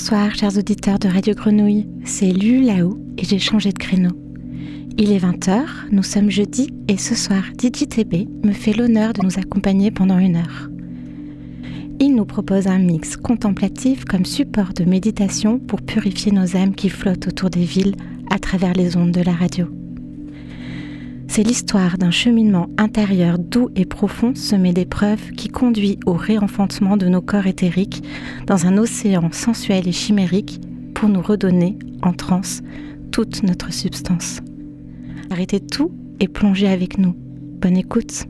Bonsoir chers auditeurs de Radio Grenouille, c'est Lu Lao et j'ai changé de créneau. Il est 20h, nous sommes jeudi et ce soir DigiTB me fait l'honneur de nous accompagner pendant une heure. Il nous propose un mix contemplatif comme support de méditation pour purifier nos âmes qui flottent autour des villes à travers les ondes de la radio. C'est l'histoire d'un cheminement intérieur doux et profond semé d'épreuves qui conduit au réenfantement de nos corps éthériques dans un océan sensuel et chimérique pour nous redonner, en transe, toute notre substance. Arrêtez tout et plongez avec nous. Bonne écoute.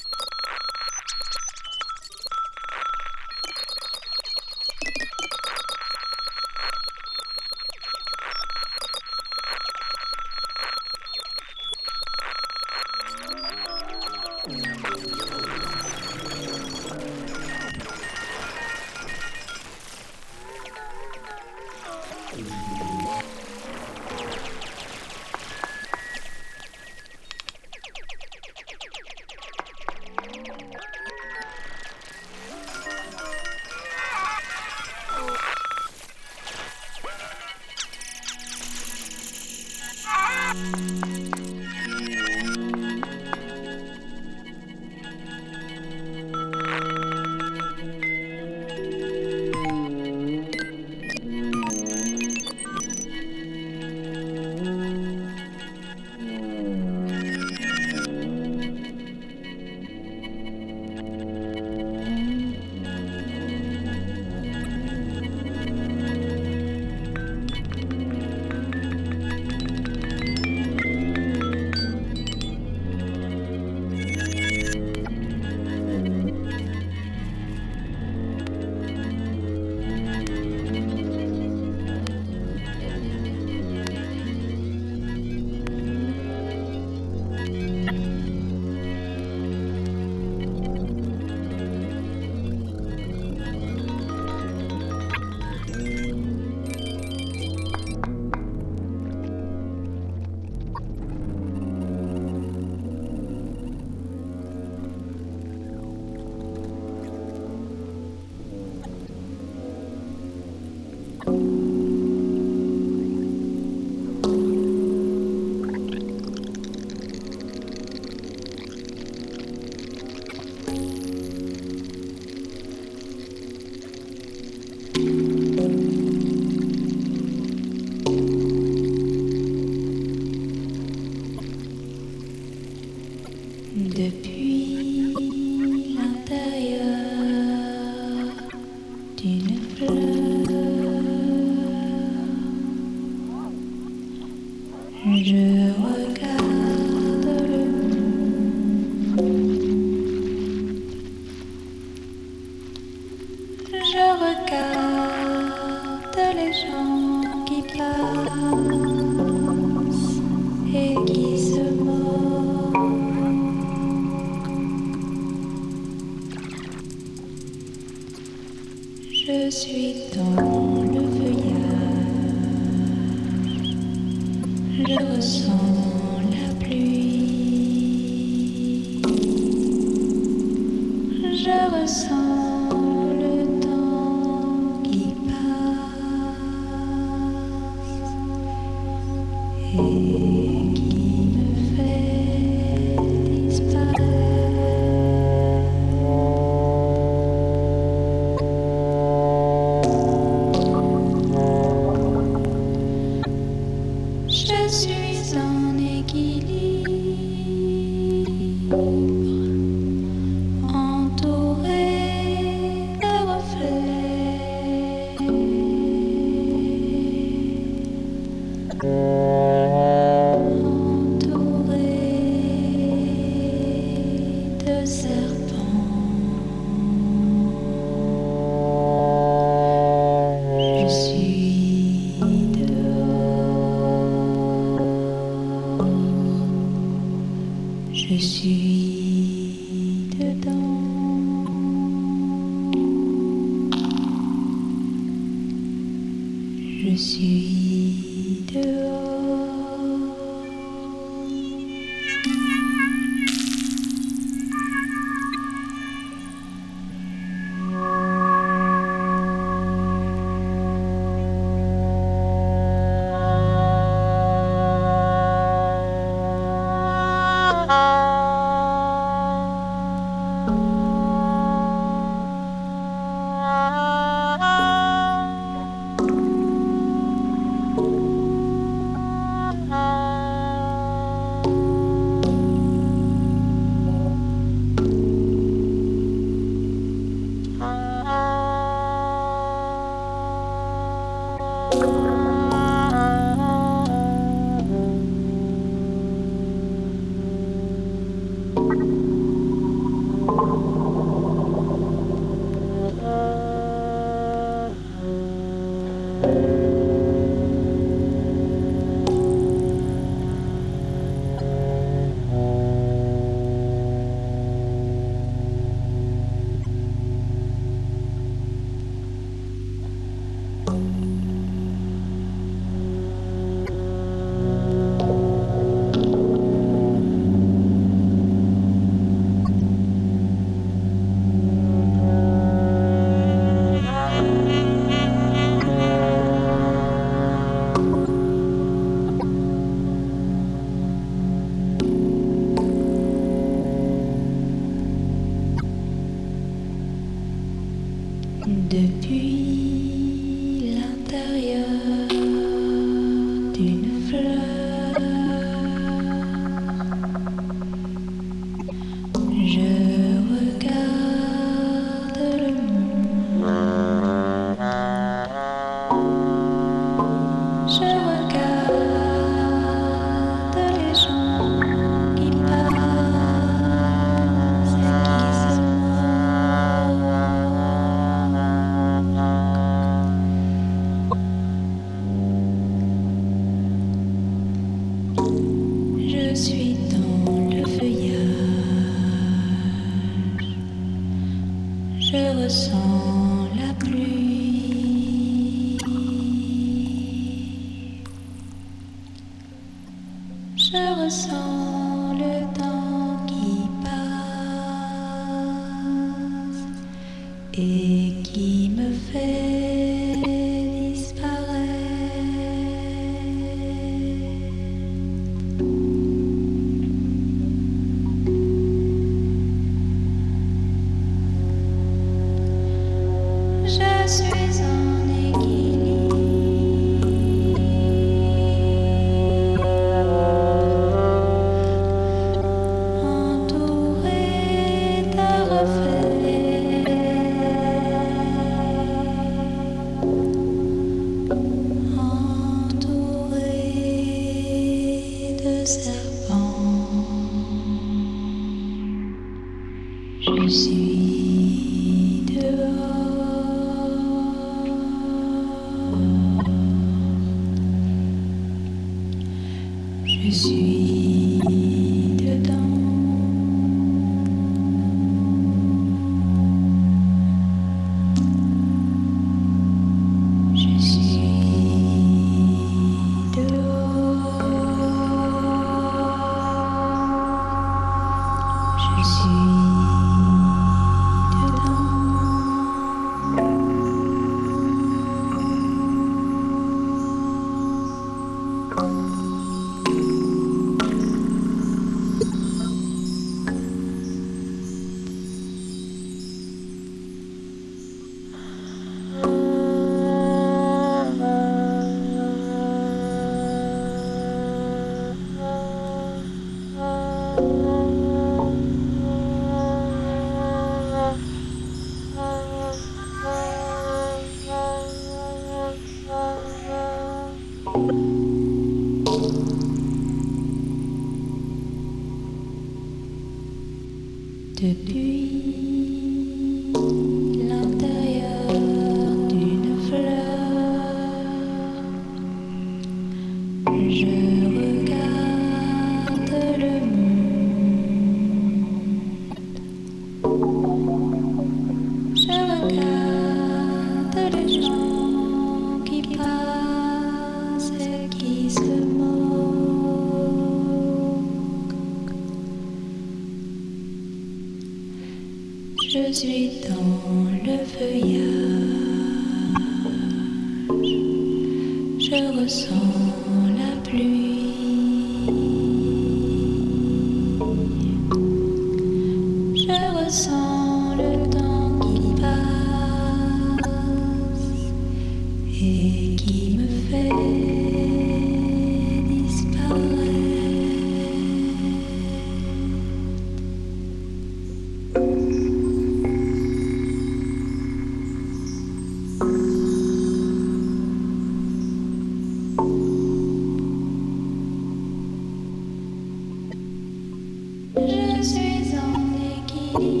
Je suis en équilibre.